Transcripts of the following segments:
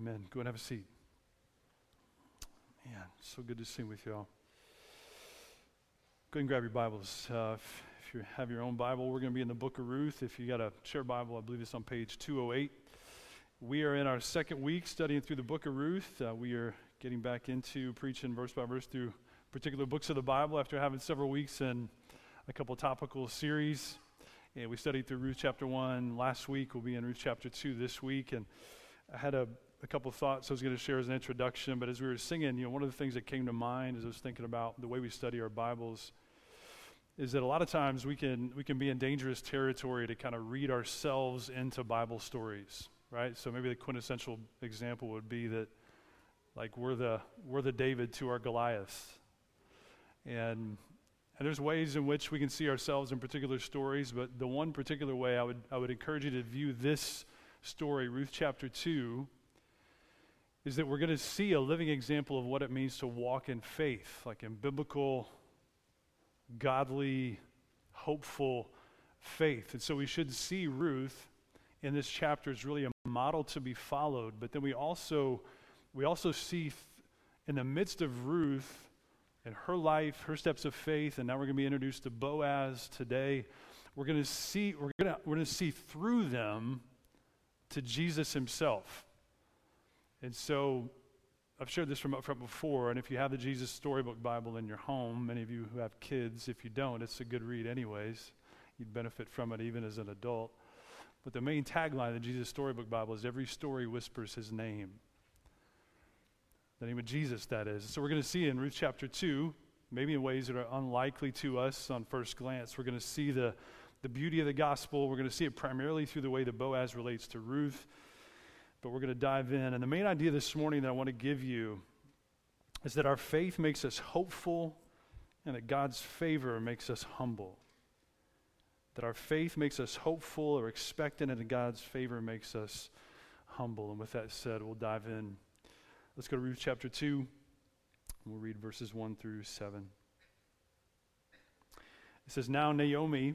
Amen. Go and have a seat. Man, so good to sing with y'all. Go and grab your Bibles. Uh, if, if, you have your own Bible, we're going to be in the book of Ruth. If you got a share Bible, I believe it's on page 208. We are in our second week studying through the book of Ruth. Uh, we are getting back into preaching verse by verse through particular books of the Bible after having several weeks in a couple topical series. And we studied through Ruth chapter 1 last week. We'll be in Ruth chapter 2 this week. And I had a, a couple of thoughts I was going to share as an introduction. But as we were singing, you know, one of the things that came to mind as I was thinking about the way we study our Bibles is that a lot of times we can, we can be in dangerous territory to kind of read ourselves into Bible stories, right? So maybe the quintessential example would be that, like, we're the, we're the David to our Goliath. And and there's ways in which we can see ourselves in particular stories, but the one particular way I would, I would encourage you to view this story, Ruth chapter 2, is that we're going to see a living example of what it means to walk in faith, like in biblical, godly, hopeful faith. And so we should see Ruth in this chapter as really a model to be followed, but then we also we also see in the midst of Ruth and her life, her steps of faith, and now we're going to be introduced to Boaz today. We're going to see we're going to, we're going to see through them to Jesus himself. And so I've shared this from up front before, and if you have the Jesus Storybook Bible in your home, many of you who have kids, if you don't, it's a good read anyways. You'd benefit from it even as an adult. But the main tagline of the Jesus Storybook Bible is every story whispers his name the name of Jesus, that is. So we're going to see in Ruth chapter 2, maybe in ways that are unlikely to us on first glance, we're going to see the, the beauty of the gospel. We're going to see it primarily through the way that Boaz relates to Ruth, but we're going to dive in. And the main idea this morning that I want to give you is that our faith makes us hopeful and that God's favor makes us humble. That our faith makes us hopeful or expectant, and that God's favor makes us humble. And with that said, we'll dive in. Let's go to Ruth chapter 2. We'll read verses 1 through 7. It says, Now Naomi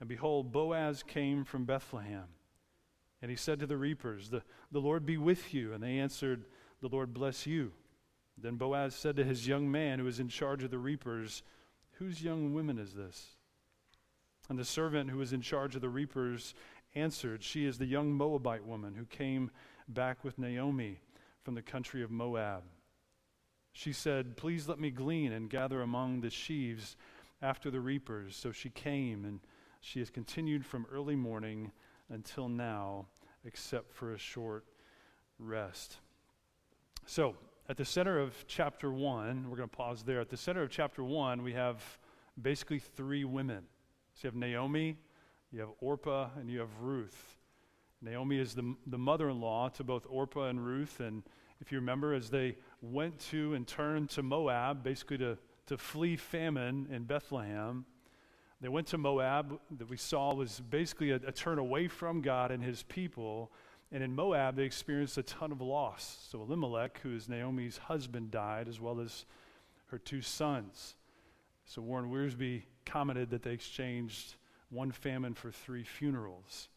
And behold, Boaz came from Bethlehem. And he said to the reapers, The, the Lord be with you. And they answered, The Lord bless you. Then Boaz said to his young man who was in charge of the reapers, Whose young woman is this? And the servant who was in charge of the reapers answered, She is the young Moabite woman who came back with Naomi from the country of Moab. She said, Please let me glean and gather among the sheaves after the reapers. So she came, and she has continued from early morning until now, except for a short rest. So, at the center of chapter 1, we're going to pause there. At the center of chapter 1, we have basically three women. So you have Naomi, you have Orpah, and you have Ruth. Naomi is the, the mother in law to both Orpah and Ruth. And if you remember, as they went to and turned to Moab, basically to, to flee famine in Bethlehem, they went to Moab, that we saw was basically a, a turn away from God and his people. And in Moab, they experienced a ton of loss. So Elimelech, who is Naomi's husband, died, as well as her two sons. So Warren Wiersbe commented that they exchanged one famine for three funerals.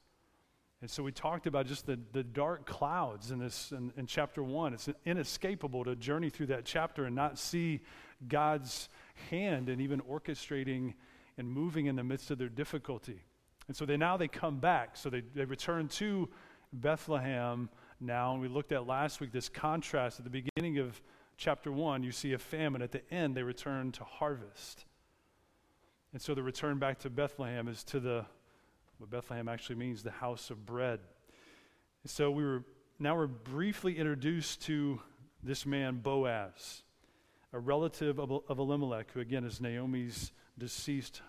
And so we talked about just the, the dark clouds in this in, in chapter one. It's inescapable to journey through that chapter and not see God's hand and even orchestrating and moving in the midst of their difficulty. And so they now they come back. So they, they return to Bethlehem now. And we looked at last week this contrast at the beginning of chapter one, you see a famine. At the end, they return to harvest. And so the return back to Bethlehem is to the what Bethlehem actually means, the house of bread. So we were now we're briefly introduced to this man Boaz, a relative of, of Elimelech, who again is Naomi's deceased,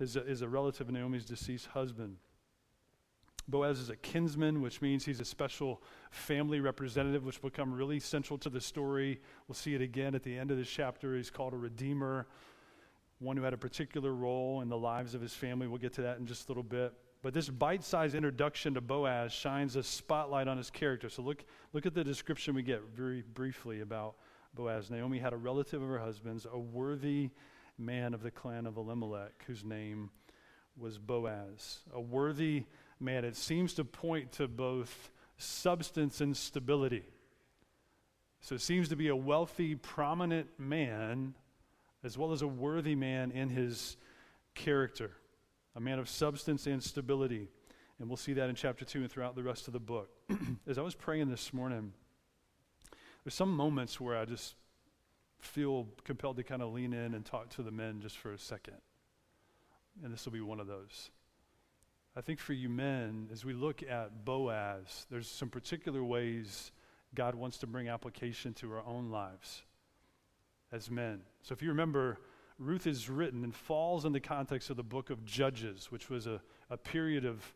is a, is a relative of Naomi's deceased husband. Boaz is a kinsman, which means he's a special family representative, which will become really central to the story. We'll see it again at the end of this chapter. He's called a redeemer, one who had a particular role in the lives of his family. We'll get to that in just a little bit. But this bite sized introduction to Boaz shines a spotlight on his character. So look, look at the description we get very briefly about Boaz. Naomi had a relative of her husband's, a worthy man of the clan of Elimelech, whose name was Boaz. A worthy man. It seems to point to both substance and stability. So it seems to be a wealthy, prominent man, as well as a worthy man in his character, a man of substance and stability. And we'll see that in chapter 2 and throughout the rest of the book. as I was praying this morning, there's some moments where I just feel compelled to kind of lean in and talk to the men just for a second. And this will be one of those. I think for you men, as we look at Boaz, there's some particular ways God wants to bring application to our own lives as men. So if you remember, Ruth is written and falls in the context of the book of Judges, which was a, a period of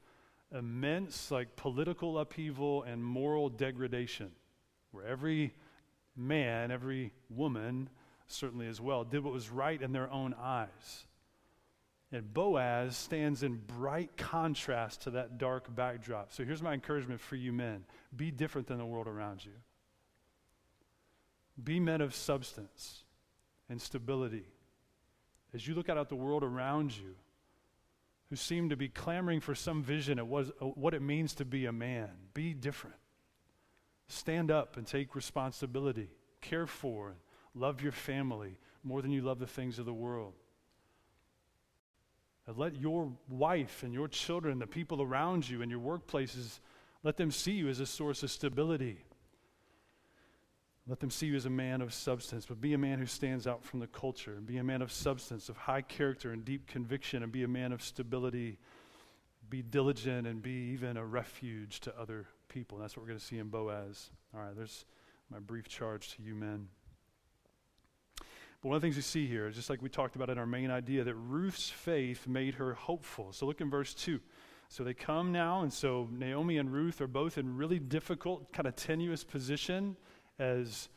immense like political upheaval and moral degradation, where every man, every woman, certainly as well, did what was right in their own eyes. And Boaz stands in bright contrast to that dark backdrop. So here's my encouragement for you men be different than the world around you. Be men of substance and stability. As you look out at the world around you, who seem to be clamoring for some vision of what it means to be a man, be different. Stand up and take responsibility. Care for and love your family more than you love the things of the world. And let your wife and your children, the people around you and your workplaces, let them see you as a source of stability. Let them see you as a man of substance, but be a man who stands out from the culture. And be a man of substance, of high character and deep conviction, and be a man of stability. Be diligent and be even a refuge to other people. That's what we're going to see in Boaz. All right, there's my brief charge to you men. But one of the things we see here, just like we talked about in our main idea, that Ruth's faith made her hopeful. So look in verse 2. So they come now, and so Naomi and Ruth are both in really difficult, kind of tenuous position as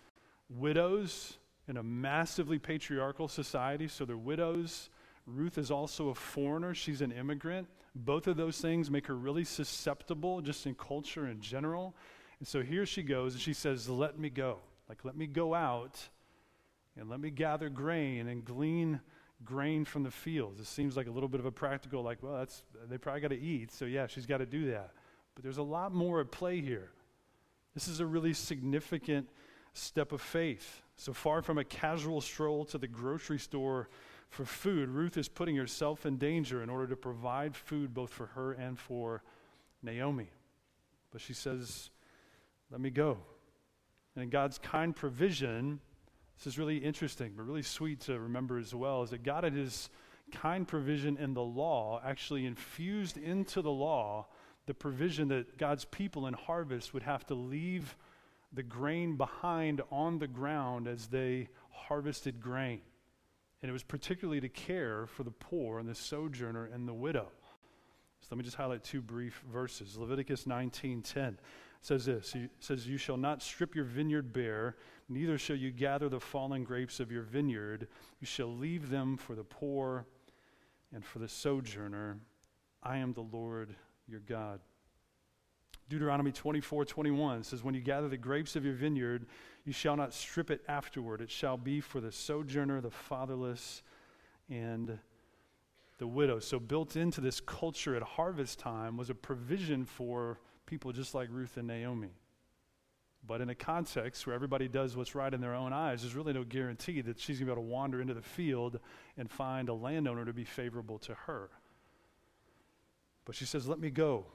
widows in a massively patriarchal society. So they're widows. Ruth is also a foreigner, she's an immigrant. Both of those things make her really susceptible just in culture in general. And so here she goes, and she says, Let me go. Like, let me go out and let me gather grain and glean grain from the fields. It seems like a little bit of a practical, like, well, that's, they probably got to eat, so yeah, she's got to do that. But there's a lot more at play here. This is a really significant step of faith. So far from a casual stroll to the grocery store for food, Ruth is putting herself in danger in order to provide food both for her and for Naomi. But she says, Let me go. And in God's kind provision, this is really interesting, but really sweet to remember as well, is that God, in His kind provision in the law, actually infused into the law the provision that God's people in harvest would have to leave the grain behind on the ground as they harvested grain. And it was particularly to care for the poor and the sojourner and the widow. So let me just highlight two brief verses. Leviticus 19:10 says this. Says, "You shall not strip your vineyard bare, neither shall you gather the fallen grapes of your vineyard. You shall leave them for the poor and for the sojourner. I am the Lord your God." Deuteronomy 24, 21 says, When you gather the grapes of your vineyard, you shall not strip it afterward. It shall be for the sojourner, the fatherless, and the widow. So, built into this culture at harvest time was a provision for people just like Ruth and Naomi. But in a context where everybody does what's right in their own eyes, there's really no guarantee that she's going to be able to wander into the field and find a landowner to be favorable to her. But she says, Let me go.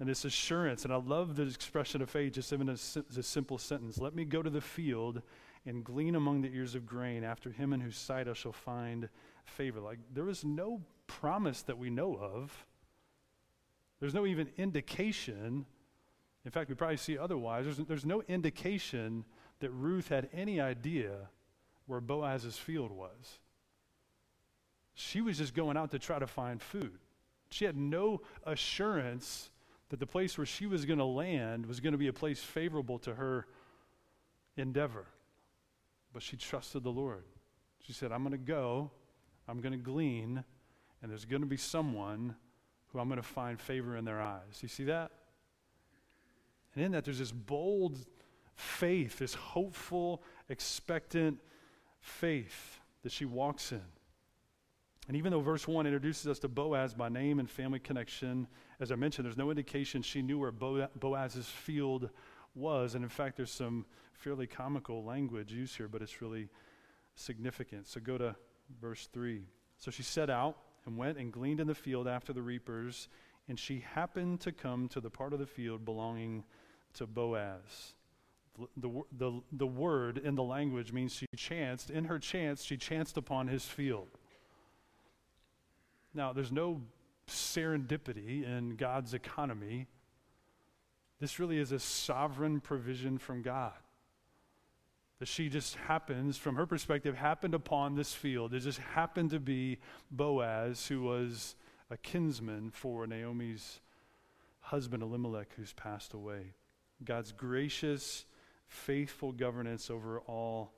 And this assurance, and I love the expression of faith just in a, a simple sentence let me go to the field and glean among the ears of grain after him in whose sight I shall find favor. Like, there is no promise that we know of. There's no even indication. In fact, we probably see otherwise. There's, there's no indication that Ruth had any idea where Boaz's field was. She was just going out to try to find food. She had no assurance that the place where she was going to land was going to be a place favorable to her endeavor. But she trusted the Lord. She said, I'm going to go, I'm going to glean, and there's going to be someone who I'm going to find favor in their eyes. You see that? And in that, there's this bold faith, this hopeful, expectant faith that she walks in. And even though verse 1 introduces us to Boaz by name and family connection, as I mentioned, there's no indication she knew where Boaz's field was. And in fact, there's some fairly comical language used here, but it's really significant. So go to verse 3. So she set out and went and gleaned in the field after the reapers, and she happened to come to the part of the field belonging to Boaz. The, the, the, word in the language means she chanced. In her chance, she chanced upon his field. Now, there's no serendipity in God's economy. This really is a sovereign provision from God. That she just happens, from her perspective, happened upon this field. It just happened to be Boaz, who was a kinsman for Naomi's husband Elimelech, who's passed away. God's gracious, faithful governance over all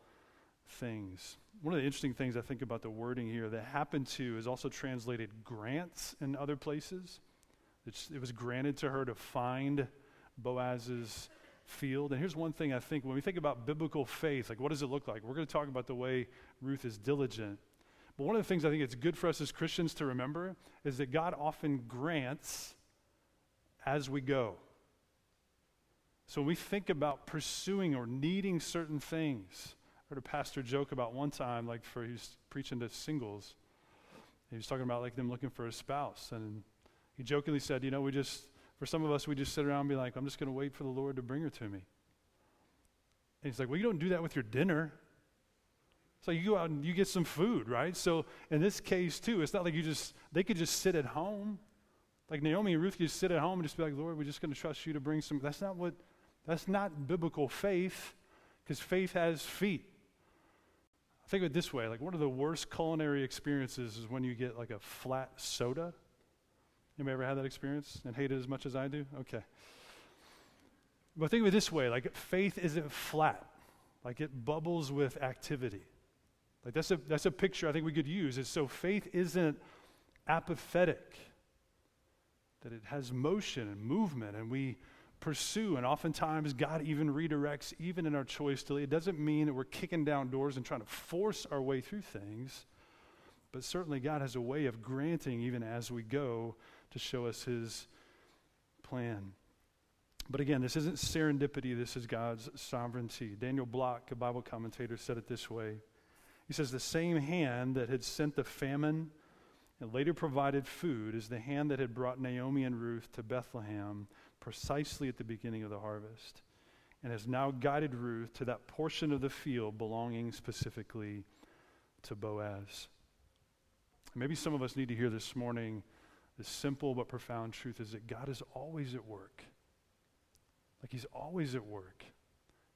things. One of the interesting things I think about the wording here that happened to is also translated grants in other places. It's, it was granted to her to find Boaz's field. And here's one thing I think when we think about biblical faith, like what does it look like? We're going to talk about the way Ruth is diligent. But one of the things I think it's good for us as Christians to remember is that God often grants as we go. So when we think about pursuing or needing certain things, heard a pastor joke about one time, like for he was preaching to singles. He was talking about like them looking for a spouse, and he jokingly said, "You know, we just for some of us, we just sit around and be like, I'm just going to wait for the Lord to bring her to me." And he's like, "Well, you don't do that with your dinner." So you go out and you get some food, right? So in this case too, it's not like you just they could just sit at home. Like Naomi and Ruth could just sit at home and just be like, Lord, we're just going to trust you to bring some. That's not what that's not biblical faith, because faith has feet. Think of it this way like, one of the worst culinary experiences is when you get like a flat soda. Anybody ever had that experience and hate it as much as I do? Okay. But think of it this way like, faith isn't flat, like, it bubbles with activity. Like, that's a, that's a picture I think we could use. Is so faith isn't apathetic, that it has motion and movement, and we pursue. And oftentimes, God even redirects, even in our choice to. It doesn't mean that we're kicking down doors and trying to force our way through things, but certainly God has a way of granting, even as we go, to show us His plan. But again, this isn't serendipity, this is God's sovereignty. Daniel Block, a Bible commentator, said it this way He says, The same hand that had sent the famine and later provided food is the hand that had brought Naomi and Ruth to Bethlehem precisely at the beginning of the harvest and has now guided Ruth to that portion of the field belonging specifically to Boaz. Maybe some of us need to hear this morning the simple but profound truth is that God is always at work. Like He's always at work,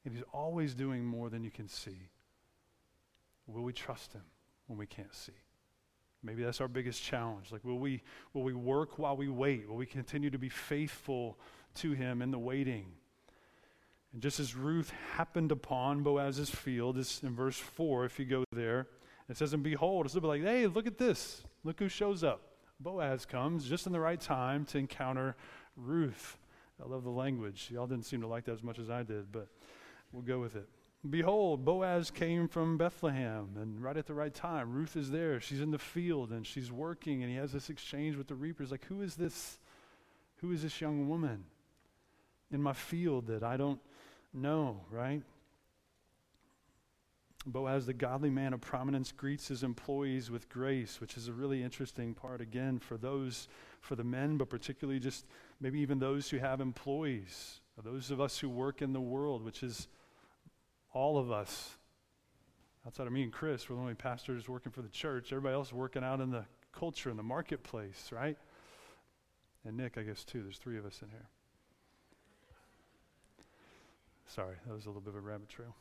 and He's always doing more than you can see. Will we trust Him when we can't see? Maybe that's our biggest challenge. Like, will we, will we work while we wait? Will we continue to be faithful to him in the waiting. And just as Ruth happened upon Boaz's field, it's in verse 4, if you go there, it says, And behold, it's a bit like, hey, look at this. Look who shows up. Boaz comes just in the right time to encounter Ruth. I love the language. Y'all didn't seem to like that as much as I did, but we'll go with it. Behold, Boaz came from Bethlehem, and right at the right time, Ruth is there. She's in the field and she's working, and he has this exchange with the reapers. Like, who is this? Who is this young woman? in my field that I don't know, right? Boaz, the godly man of prominence, greets his employees with grace, which is a really interesting part, again, for those, for the men, but particularly just maybe even those who have employees, those of us who work in the world, which is all of us. Outside of me and Chris, we're the only pastors working for the church. Everybody else is working out in the culture, in the marketplace, right? And Nick, I guess, too. There's three of us in here. Sorry, that was a little bit of a rabbit trail.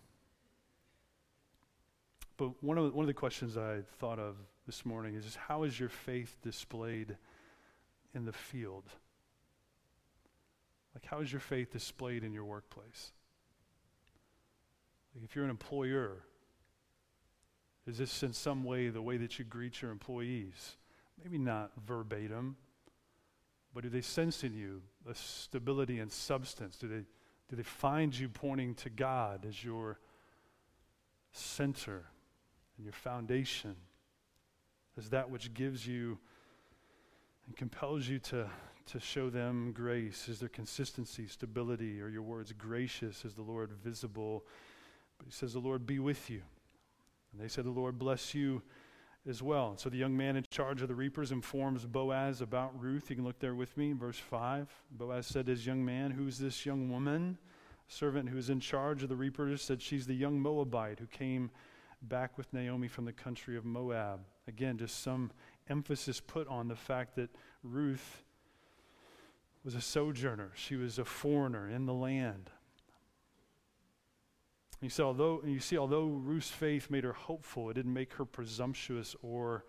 But one of, the, one of the questions I thought of this morning is, how is your faith displayed in the field? Like, how is your faith displayed in your workplace? Like if you're an employer, is this in some way the way that you greet your employees? Maybe not verbatim, but do they sense in you a stability and substance? Do they, do they find you pointing to God as your center and your foundation, as that which gives you and compels you to, to show them grace? Is there consistency, stability? Are your words gracious? Is the Lord visible? But he says, The Lord be with you. And they said, The Lord bless you as well. So the young man in charge of the reapers informs Boaz about Ruth. You can look there with me in verse 5. Boaz said to his young man, Who's this young woman? A servant who is in charge of the reapers said, She's the young Moabite who came back with Naomi from the country of Moab. Again, just some emphasis put on the fact that Ruth was a sojourner, she was a foreigner in the land. You see, although, you see, although Ruth's faith made her hopeful, it didn't make her presumptuous or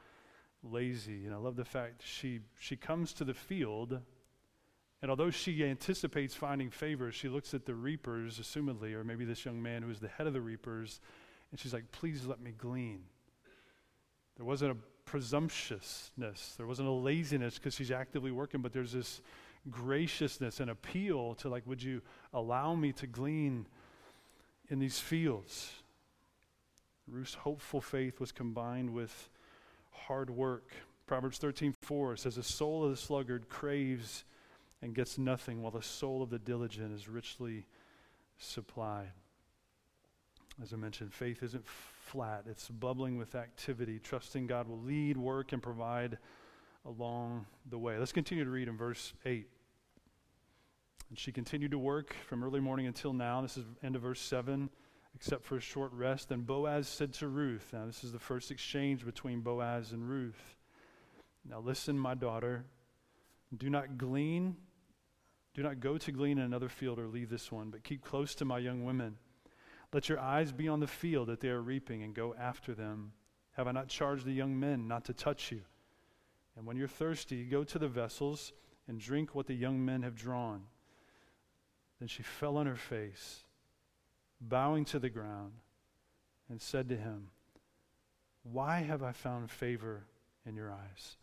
lazy. And I love the fact she, she comes to the field, and although she anticipates finding favor, she looks at the reapers, assumedly, or maybe this young man who is the head of the reapers, and she's like, please let me glean. There wasn't a presumptuousness, there wasn't a laziness because she's actively working, but there's this graciousness and appeal to, like, would you allow me to glean? In these fields. Ruth's hopeful faith was combined with hard work. Proverbs 13:4 says, "The soul of the sluggard craves and gets nothing, while the soul of the diligent is richly supplied." As I mentioned, faith isn't flat, it's bubbling with activity, trusting God will lead, work, and provide along the way. Let's continue to read in verse 8. And she continued to work from early morning until now. This is end of verse 7, except for a short rest. And Boaz said to Ruth, now this is the first exchange between Boaz and Ruth. Now listen, my daughter, do not glean, do not go to glean in another field or leave this one, but keep close to my young women. Let your eyes be on the field that they are reaping and go after them. Have I not charged the young men not to touch you? And when you're thirsty, go to the vessels and drink what the young men have drawn. Then she fell on her face, bowing to the ground, and said to him, Why have I found favor in your eyes,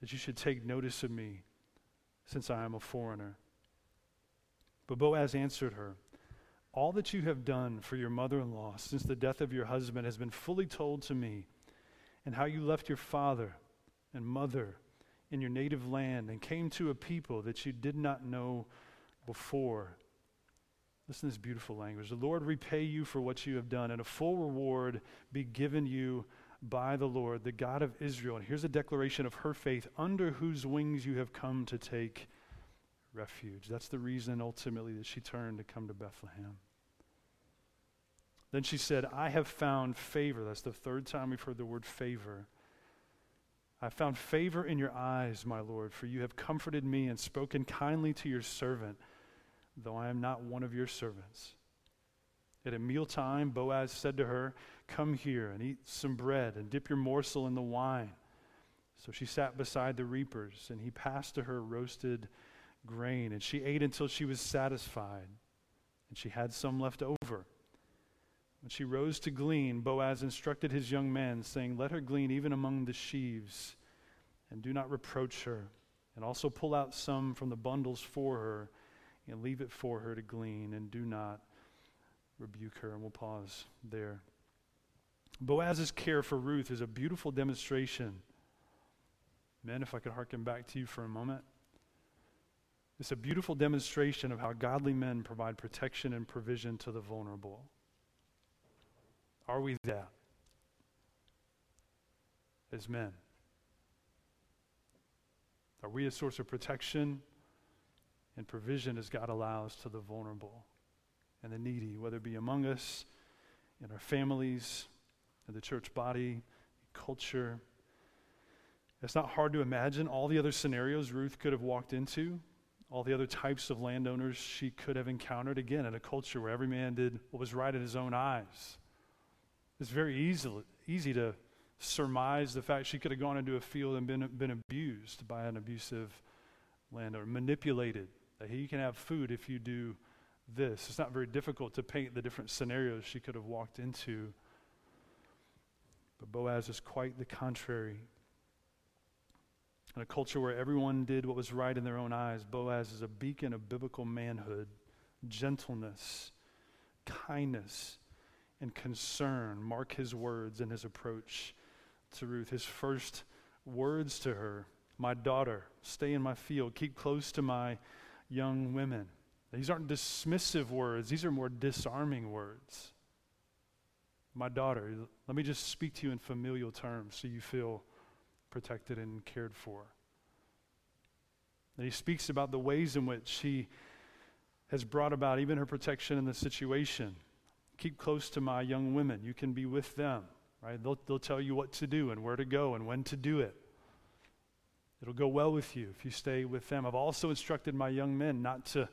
that you should take notice of me, since I am a foreigner? But Boaz answered her, All that you have done for your mother in law since the death of your husband has been fully told to me, and how you left your father and mother in your native land and came to a people that you did not know before. Listen to this beautiful language. The Lord repay you for what you have done, and a full reward be given you by the Lord, the God of Israel. And here's a declaration of her faith, under whose wings you have come to take refuge. That's the reason ultimately that she turned to come to Bethlehem. Then she said, I have found favor. That's the third time we've heard the word favor. I found favor in your eyes, my Lord, for you have comforted me and spoken kindly to your servant though I am not one of your servants. At a mealtime, Boaz said to her, Come here and eat some bread and dip your morsel in the wine. So she sat beside the reapers, and he passed to her roasted grain, and she ate until she was satisfied, and she had some left over. When she rose to glean, Boaz instructed his young men, saying, Let her glean even among the sheaves, and do not reproach her, and also pull out some from the bundles for her and leave it for her to glean and do not rebuke her. And we'll pause there. Boaz's care for Ruth is a beautiful demonstration. Men, if I could hearken back to you for a moment. It's a beautiful demonstration of how godly men provide protection and provision to the vulnerable. Are we that as men? Are we a source of protection and provision as God allows to the vulnerable and the needy, whether it be among us, in our families, in the church body, culture. It's not hard to imagine all the other scenarios Ruth could have walked into, all the other types of landowners she could have encountered, again, in a culture where every man did what was right in his own eyes. It's very easy, easy to surmise the fact she could have gone into a field and been, been abused by an abusive landowner, manipulated That he can have food if you do this. It's not very difficult to paint the different scenarios she could have walked into. But Boaz is quite the contrary. In a culture where everyone did what was right in their own eyes, Boaz is a beacon of biblical manhood, gentleness, kindness, and concern. Mark his words and his approach to Ruth. His first words to her My daughter, stay in my field, keep close to my young women. These aren't dismissive words, these are more disarming words. My daughter, let me just speak to you in familial terms so you feel protected and cared for. And he speaks about the ways in which he has brought about even her protection in the situation. Keep close to my young women. You can be with them, right? They'll, they'll tell you what to do and where to go and when to do it. It'll go well with you if you stay with them. I've also instructed my young men not to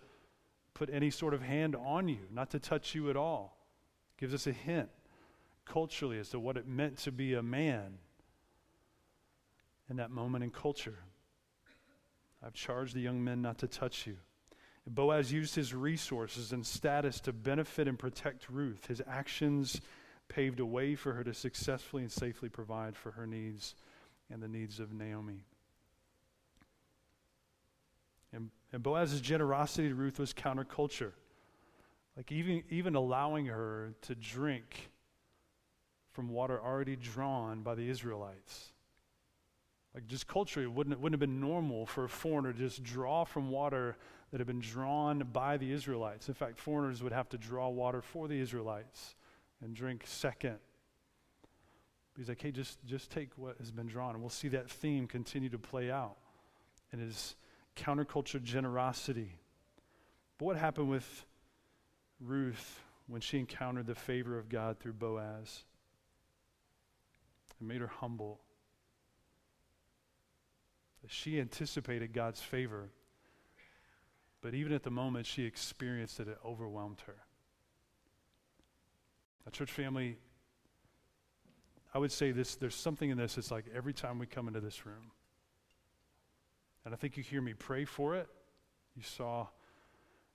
put any sort of hand on you, not to touch you at all. It Gives us a hint culturally as to what it meant to be a man in that moment in culture. I've charged the young men not to touch you. Boaz used his resources and status to benefit and protect Ruth. His actions paved a way for her to successfully and safely provide for her needs and the needs of Naomi. And, and Boaz's generosity to Ruth was counterculture. Like even, even allowing her to drink from water already drawn by the Israelites. Like just culturally, wouldn't, it wouldn't have been normal for a foreigner to just draw from water that had been drawn by the Israelites. In fact, foreigners would have to draw water for the Israelites and drink second. He's like, hey, just, just take what has been drawn. And we'll see that theme continue to play out in his counterculture generosity. But what happened with Ruth when she encountered the favor of God through Boaz? It made her humble. She anticipated God's favor, but even at the moment she experienced it, it overwhelmed her. A church family, I would say this there's something in this, it's like every time we come into this room, and I think you hear me pray for it. You saw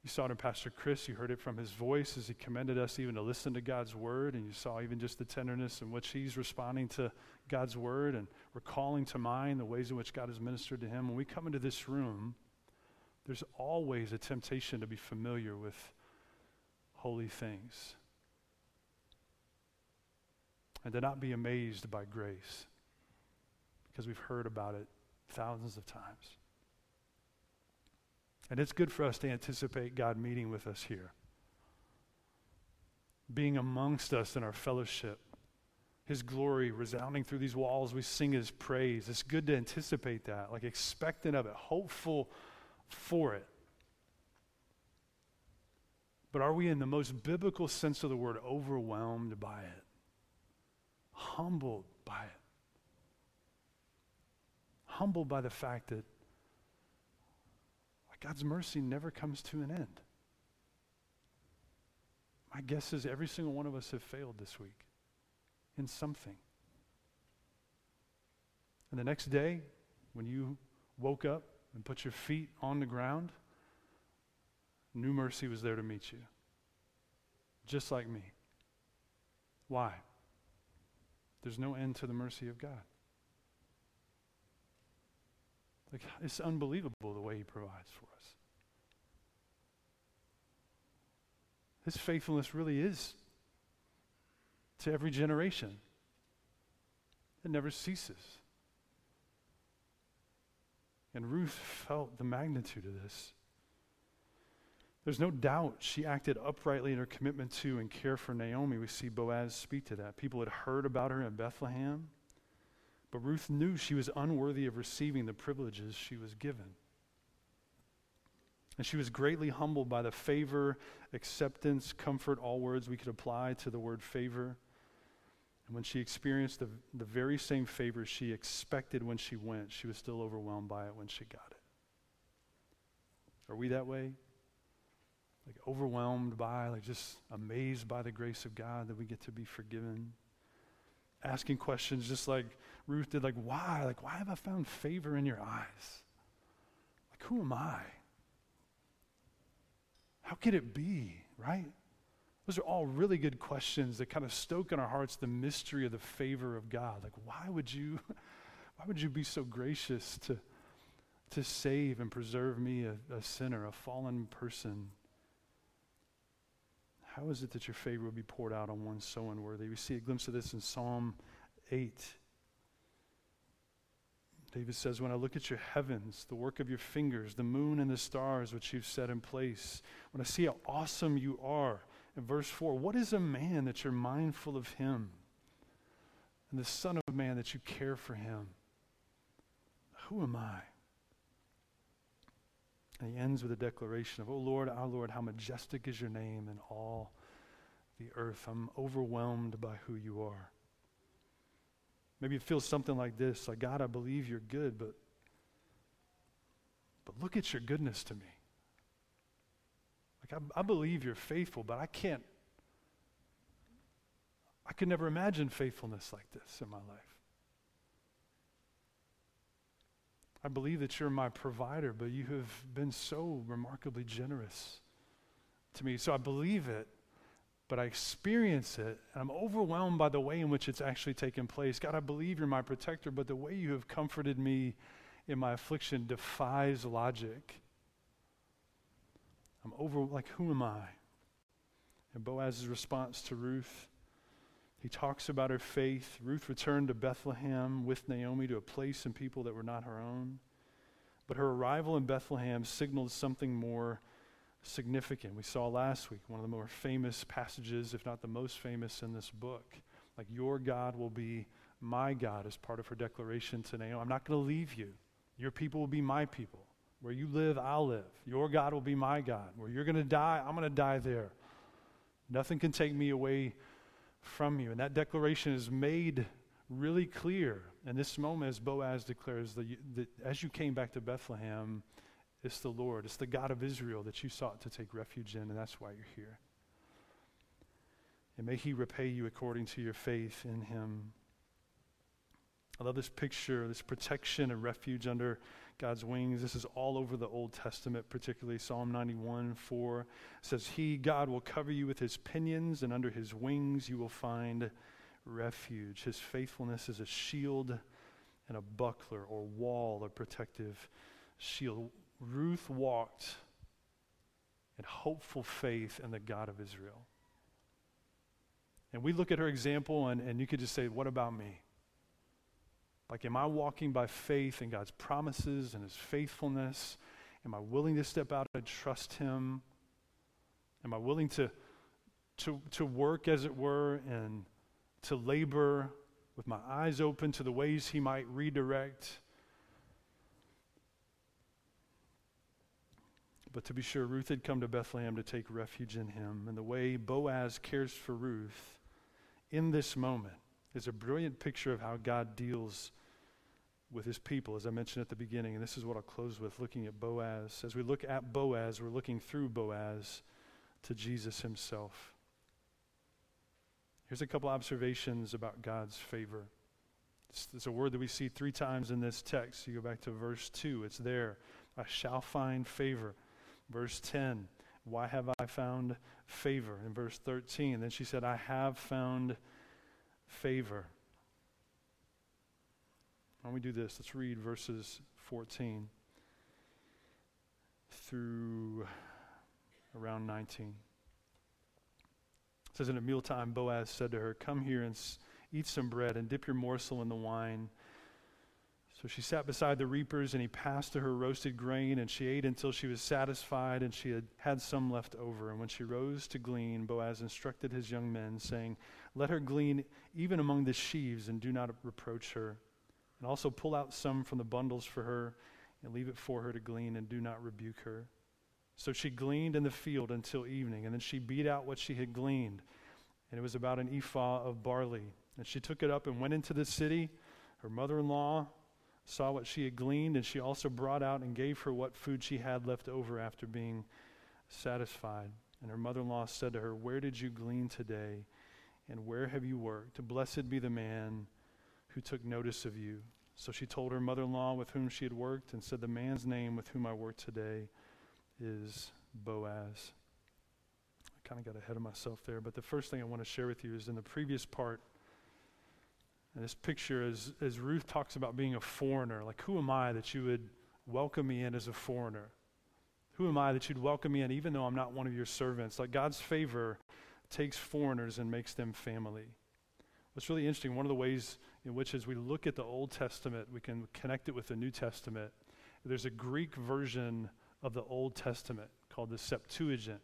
you saw it in Pastor Chris. You heard it from his voice as he commended us even to listen to God's word. And you saw even just the tenderness in which he's responding to God's word and recalling to mind the ways in which God has ministered to him. When we come into this room, there's always a temptation to be familiar with holy things and to not be amazed by grace because we've heard about it thousands of times. And it's good for us to anticipate God meeting with us here, being amongst us in our fellowship, His glory resounding through these walls. We sing His praise. It's good to anticipate that, like expectant of it, hopeful for it. But are we, in the most biblical sense of the word, overwhelmed by it? Humbled by it? Humbled by the fact that God's mercy never comes to an end. My guess is every single one of us have failed this week in something. And the next day, when you woke up and put your feet on the ground, new mercy was there to meet you. Just like me. Why? There's no end to the mercy of God. Like, it's unbelievable the way He provides for us. His faithfulness really is to every generation, it never ceases. And Ruth felt the magnitude of this. There's no doubt she acted uprightly in her commitment to and care for Naomi. We see Boaz speak to that. People had heard about her in Bethlehem. But Ruth knew she was unworthy of receiving the privileges she was given. And she was greatly humbled by the favor, acceptance, comfort, all words we could apply to the word favor. And when she experienced the, the very same favor she expected when she went, she was still overwhelmed by it when she got it. Are we that way? Like overwhelmed by, like just amazed by the grace of God that we get to be forgiven? Asking questions just like Ruth did, like, why? Like, why have I found favor in your eyes? Like, who am I? How could it be, right? Those are all really good questions that kind of stoke in our hearts the mystery of the favor of God. Like, why would you, why would you be so gracious to, to save and preserve me, a, a sinner, a fallen person? How is it that your favor would be poured out on one so unworthy? We see a glimpse of this in Psalm 8. David says, When I look at your heavens, the work of your fingers, the moon and the stars which you've set in place, when I see how awesome you are, in verse 4, what is a man that you're mindful of him? And the Son of Man that you care for him? Who am I? And he ends with a declaration of, Oh Lord, our Lord, how majestic is your name in all the earth. I'm overwhelmed by who you are. Maybe it feels something like this like, God, I believe you're good, but, but look at your goodness to me. Like, I, I believe you're faithful, but I can't, I could never imagine faithfulness like this in my life. I believe that you're my provider, but you have been so remarkably generous to me. So I believe it, but I experience it, and I'm overwhelmed by the way in which it's actually taken place. God, I believe you're my protector, but the way you have comforted me in my affliction defies logic. I'm over, like, who am I? And Boaz's response to Ruth, he talks about her faith. Ruth returned to Bethlehem with Naomi to a place and people that were not her own. But her arrival in Bethlehem signaled something more significant. We saw last week one of the more famous passages, if not the most famous in this book. Like, your God will be my God as part of her declaration to Naomi. I'm not going to leave you. Your people will be my people. Where you live, I'll live. Your God will be my God. Where you're going to die, I'm going to die there. Nothing can take me away from you. And that declaration is made really clear in this moment as Boaz declares that, that as you came back to Bethlehem, it's the Lord, it's the God of Israel that you sought to take refuge in, and that's why you're here. And may He repay you according to your faith in Him. I love this picture, this protection and refuge under God's wings. This is all over the Old Testament, particularly Psalm 91 4 says, He, God, will cover you with His pinions, and under His wings you will find refuge. His faithfulness is a shield and a buckler or wall, a protective shield. Ruth walked in hopeful faith in the God of Israel. And we look at her example, and, and you could just say, What about me? Like, am I walking by faith in God's promises and His faithfulness? Am I willing to step out and trust Him? Am I willing to, to, to work, as it were, and to labor with my eyes open to the ways He might redirect? But to be sure, Ruth had come to Bethlehem to take refuge in him. And the way Boaz cares for Ruth in this moment is a brilliant picture of how God deals with his people, as I mentioned at the beginning. And this is what I'll close with looking at Boaz. As we look at Boaz, we're looking through Boaz to Jesus himself. Here's a couple observations about God's favor. It's, it's, a word that we see three times in this text. You go back to verse 2, it's there. I shall find favor. Verse 10, why have I found favor? In verse 13, then she said, I have found favor. Why don't we do this? Let's read verses 14 through around 19. It says, In a mealtime, Boaz said to her, Come here and s- eat some bread and dip your morsel in the wine. So she sat beside the reapers, and he passed to her roasted grain, and she ate until she was satisfied, and she had had some left over. And when she rose to glean, Boaz instructed his young men, saying, Let her glean even among the sheaves, and do not reproach her. And also pull out some from the bundles for her, and leave it for her to glean, and do not rebuke her. So she gleaned in the field until evening, and then she beat out what she had gleaned, and it was about an ephah of barley. And she took it up and went into the city. Her mother in law, saw what she had gleaned, and she also brought out and gave her what food she had left over after being satisfied. And her mother in law said to her, Where did you glean today? And where have you worked? Blessed be the man who took notice of you. So she told her mother in law with whom she had worked and said, The man's name with whom I work today is Boaz. I kind of got ahead of myself there, but the first thing I want to share with you is in the previous part, and this picture, as, as Ruth talks about being a foreigner, like, who am I that you would welcome me in as a foreigner? Who am I that you'd welcome me in even though I'm not one of your servants? Like, God's favor takes foreigners and makes them family. What's really interesting, one of the ways in which, as we look at the Old Testament, we can connect it with the New Testament. There's a Greek version of the Old Testament called the Septuagint.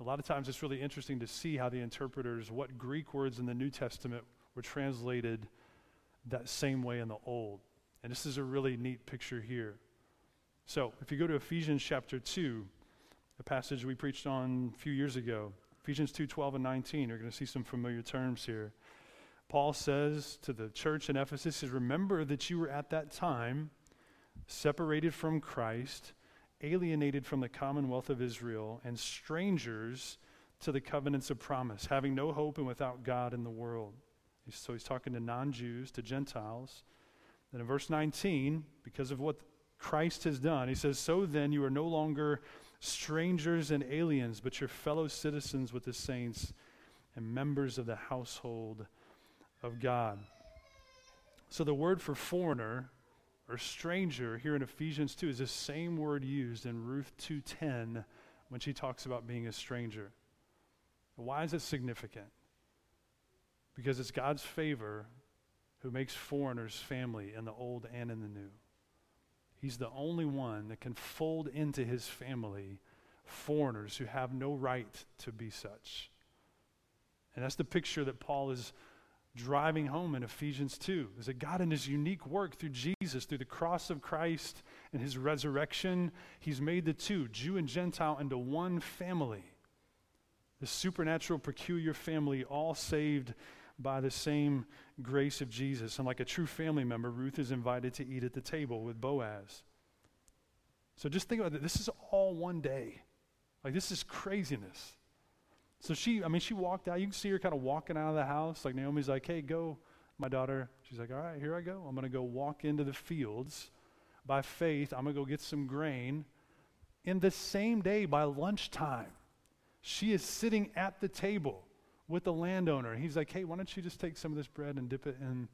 A lot of times it's really interesting to see how the interpreters, what Greek words in the New Testament were translated that same way in the Old. And this is a really neat picture here. So, if you go to Ephesians chapter 2, a passage we preached on a few years ago, Ephesians 2 12 and 19, you're going to see some familiar terms here. Paul says to the church in Ephesus, says, Remember that you were at that time separated from Christ, alienated from the commonwealth of Israel, and strangers to the covenants of promise, having no hope and without God in the world. So he's talking to non Jews, to Gentiles. Then in verse 19, because of what Christ has done, he says, So then you are no longer strangers and aliens, but your fellow citizens with the saints and members of the household of God. So the word for foreigner or stranger here in Ephesians 2 is the same word used in Ruth 2:10 when she talks about being a stranger. Why is it significant? Because it's God's favor who makes foreigners family in the old and in the new. He's the only one that can fold into his family foreigners who have no right to be such. And that's the picture that Paul is driving home in Ephesians 2 is that God, in his unique work through Jesus, through the cross of Christ and his resurrection, he's made the two, Jew and Gentile, into one family. The supernatural, peculiar family, all saved by the same grace of Jesus. And like a true family member, Ruth is invited to eat at the table with Boaz. So just think about. This is all one day. Like, this is craziness. So she, I mean, she walked out. You can see her kind of walking out of the house. Like Naomi's like, hey, go, my daughter. She's like, all right, here I go. I'm going to go walk into the fields. By faith, I'm going to go get some grain. In the same day, by lunchtime, she is sitting at the table with the landowner. He's like, hey, why don't you just take some of this bread and dip it in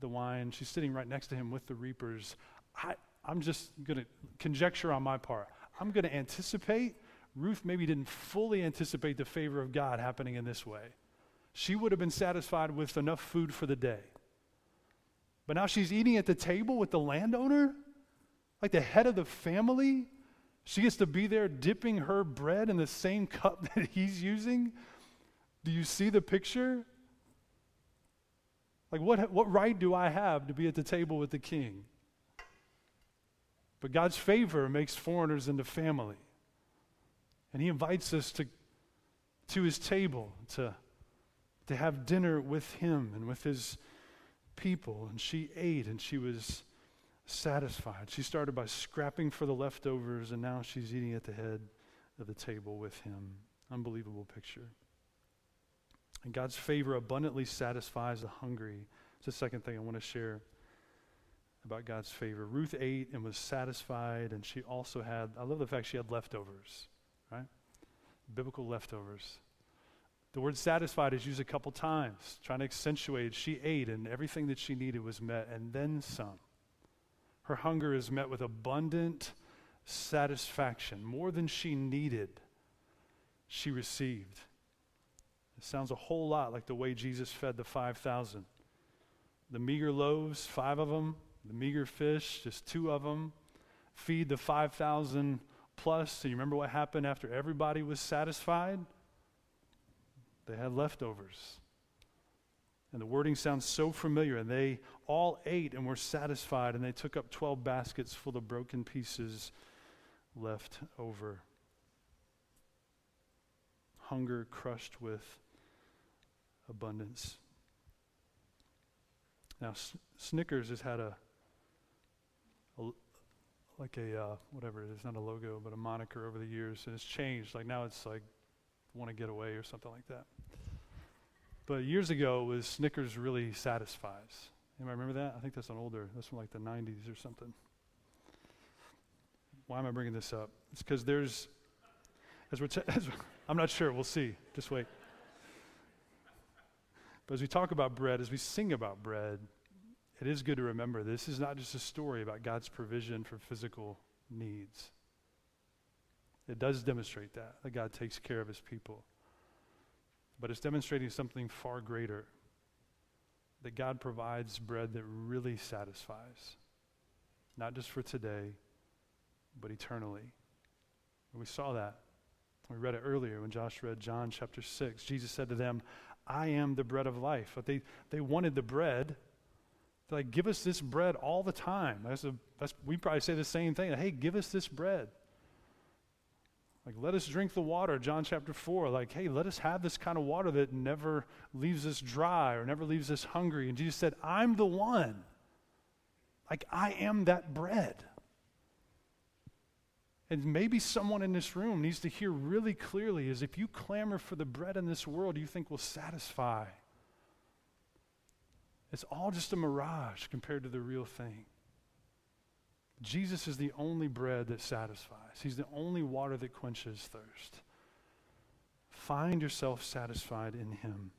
the wine? She's sitting right next to him with the reapers. I, I'm just going to conjecture on my part. I'm going to anticipate Ruth maybe didn't fully anticipate the favor of God happening in this way. She would have been satisfied with enough food for the day. But now she's eating at the table with the landowner, like the head of the family. She gets to be there dipping her bread in the same cup that he's using. Do you see the picture? Like, what, what right do I have to be at the table with the king? But God's favor makes foreigners into family. And he invites us to, to his table to, to have dinner with him and with his people. And she ate and she was satisfied. She started by scrapping for the leftovers, and now she's eating at the head of the table with him. Unbelievable picture. And God's favor abundantly satisfies the hungry. It's the second thing I want to share about God's favor. Ruth ate and was satisfied, and she also had, I love the fact she had leftovers right? Biblical leftovers. The word satisfied is used a couple times, trying to accentuate she ate and everything that she needed was met, and then some. Her hunger is met with abundant satisfaction. More than she needed, she received. It sounds a whole lot like the way Jesus fed the 5,000. The meager loaves, five of them, the meager fish, just two of them, feed the 5,000 plus. And you remember what happened after everybody was satisfied? They had leftovers. And the wording sounds so familiar. And they all ate and were satisfied, and they took up 12 baskets full of broken pieces left over. Hunger crushed with abundance. Now, Snickers has had a, a, like a uh, whatever it is, not a logo, but a moniker over the years, and it's changed. Like now, it's like "Want to Get Away" or something like that. But years ago, it was Snickers really satisfies. Anybody remember that? I think that's an older. That's from like the '90s or something. Why am I bringing this up? It's because there's, as we're, t- as we're I'm not sure. We'll see. Just wait. But as we talk about bread, as we sing about bread, it is good to remember this is not just a story about God's provision for physical needs. It does demonstrate that, that God takes care of his people. But it's demonstrating something far greater that God provides bread that really satisfies, not just for today, but eternally. And we saw that. We read it earlier when Josh read John chapter 6. Jesus said to them, I am the bread of life. But they, they wanted the bread. They're like, give us this bread all the time. That's a, that's, we probably say the same thing. Hey, give us this bread. Like, let us drink the water, John chapter 4. Like, hey, let us have this kind of water that never leaves us dry or never leaves us hungry. And Jesus said, I'm the one. Like, I am that bread. And maybe someone in this room needs to hear really clearly is if you clamor for the bread in this world you think will satisfy, it's all just a mirage compared to the real thing. Jesus is the only bread that satisfies. He's the only water that quenches thirst. Find yourself satisfied in him.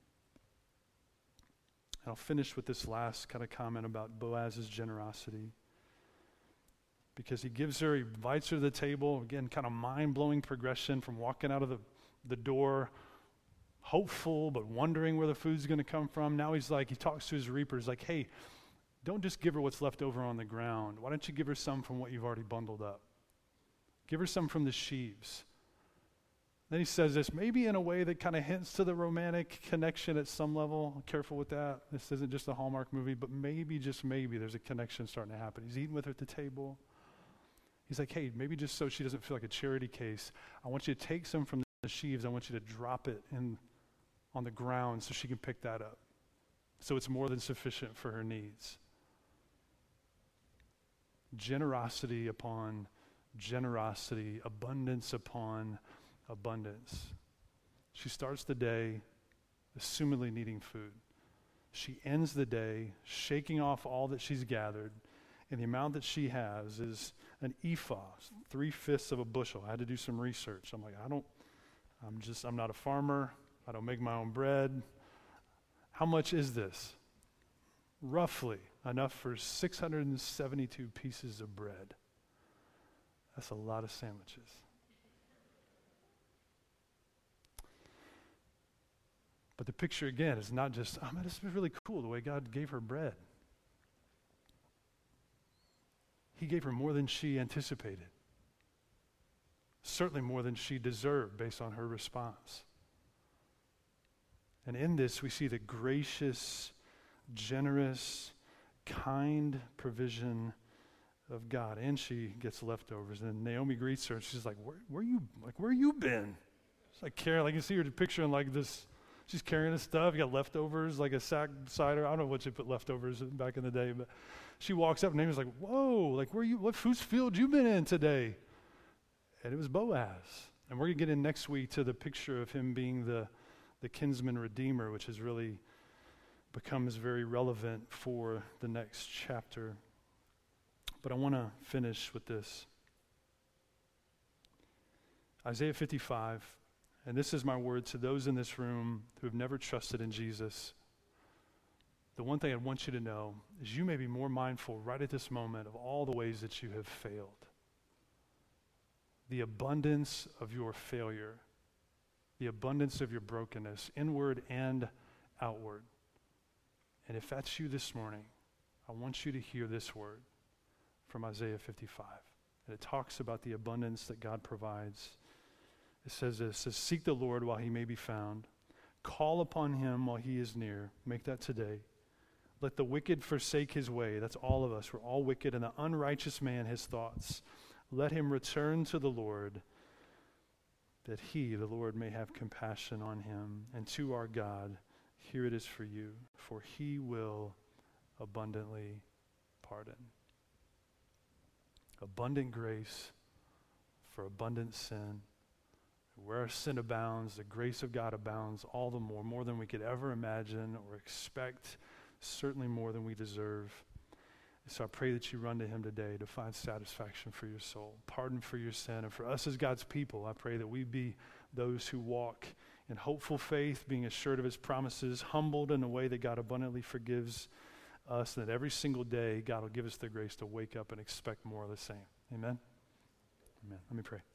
And I'll finish with this last kind of comment about Boaz's generosity. Because he gives her, he invites her to the table. Again, kind of mind blowing progression from walking out of the, the door, hopeful, but wondering where the food's going to come from. Now he's like, he talks to his reapers, like, hey, don't just give her what's left over on the ground. Why don't you give her some from what you've already bundled up? Give her some from the sheaves. Then he says this, maybe in a way that kind of hints to the romantic connection at some level. Careful with that. This isn't just a Hallmark movie, but maybe, just maybe, there's a connection starting to happen. He's eating with her at the table. He's like, hey, maybe just so she doesn't feel like a charity case, I want you to take some from the sheaves. I want you to drop it in on the ground so she can pick that up. So it's more than sufficient for her needs generosity upon generosity, abundance upon abundance. She starts the day assumedly needing food. She ends the day shaking off all that she's gathered, and the amount that she has is an ephah, three fifths of a bushel. I had to do some research. I'm like, I don't, I'm just, I'm not a farmer. I don't make my own bread. How much is this? Roughly enough for 672 pieces of bread. That's a lot of sandwiches. But the picture again is not just, oh man, this is really cool the way God gave her bread. He gave her more than she anticipated, certainly more than she deserved based on her response. And in this, we see the gracious, generous, kind provision of God. And she gets leftovers. And Naomi greets her and she's like, Where, where you like where you been? It's like carrying like you see her picture in like this she's carrying this stuff, you got leftovers, like a sack cider. I don't know what she put leftovers back in the day, but she walks up and Naomi's like, Whoa, like where you what whose field you been in today? And it was Boaz. And we're gonna get in next week to the picture of him being the the kinsman redeemer, which is really becomes very relevant for the next chapter. But I want to finish with this Isaiah 55, and this is my word to those in this room who have never trusted in Jesus. The one thing I want you to know is you may be more mindful right at this moment of all the ways that you have failed. The abundance of your failure, the abundance of your brokenness, inward and outward. And if that's you this morning, I want you to hear this word from Isaiah 55. And it talks about the abundance that God provides. It says this, it says, Seek the Lord while he may be found. Call upon him while he is near. Make that today. Let the wicked forsake his way. That's all of us. We're all wicked. And the unrighteous man his thoughts. Let him return to the Lord, that he, the Lord, may have compassion on him, and to our God here it is for you, for he will abundantly pardon. Abundant grace for abundant sin. Where our sin abounds, the grace of God abounds all the more, more than we could ever imagine or expect, certainly more than we deserve. So I pray that you run to him today to find satisfaction for your soul, pardon for your sin. And for us as God's people, I pray that we be those who walk in hopeful faith, being assured of his promises, humbled in a way that God abundantly forgives us, and that every single day God will give us the grace to wake up and expect more of the same. Amen? Amen. Let me pray.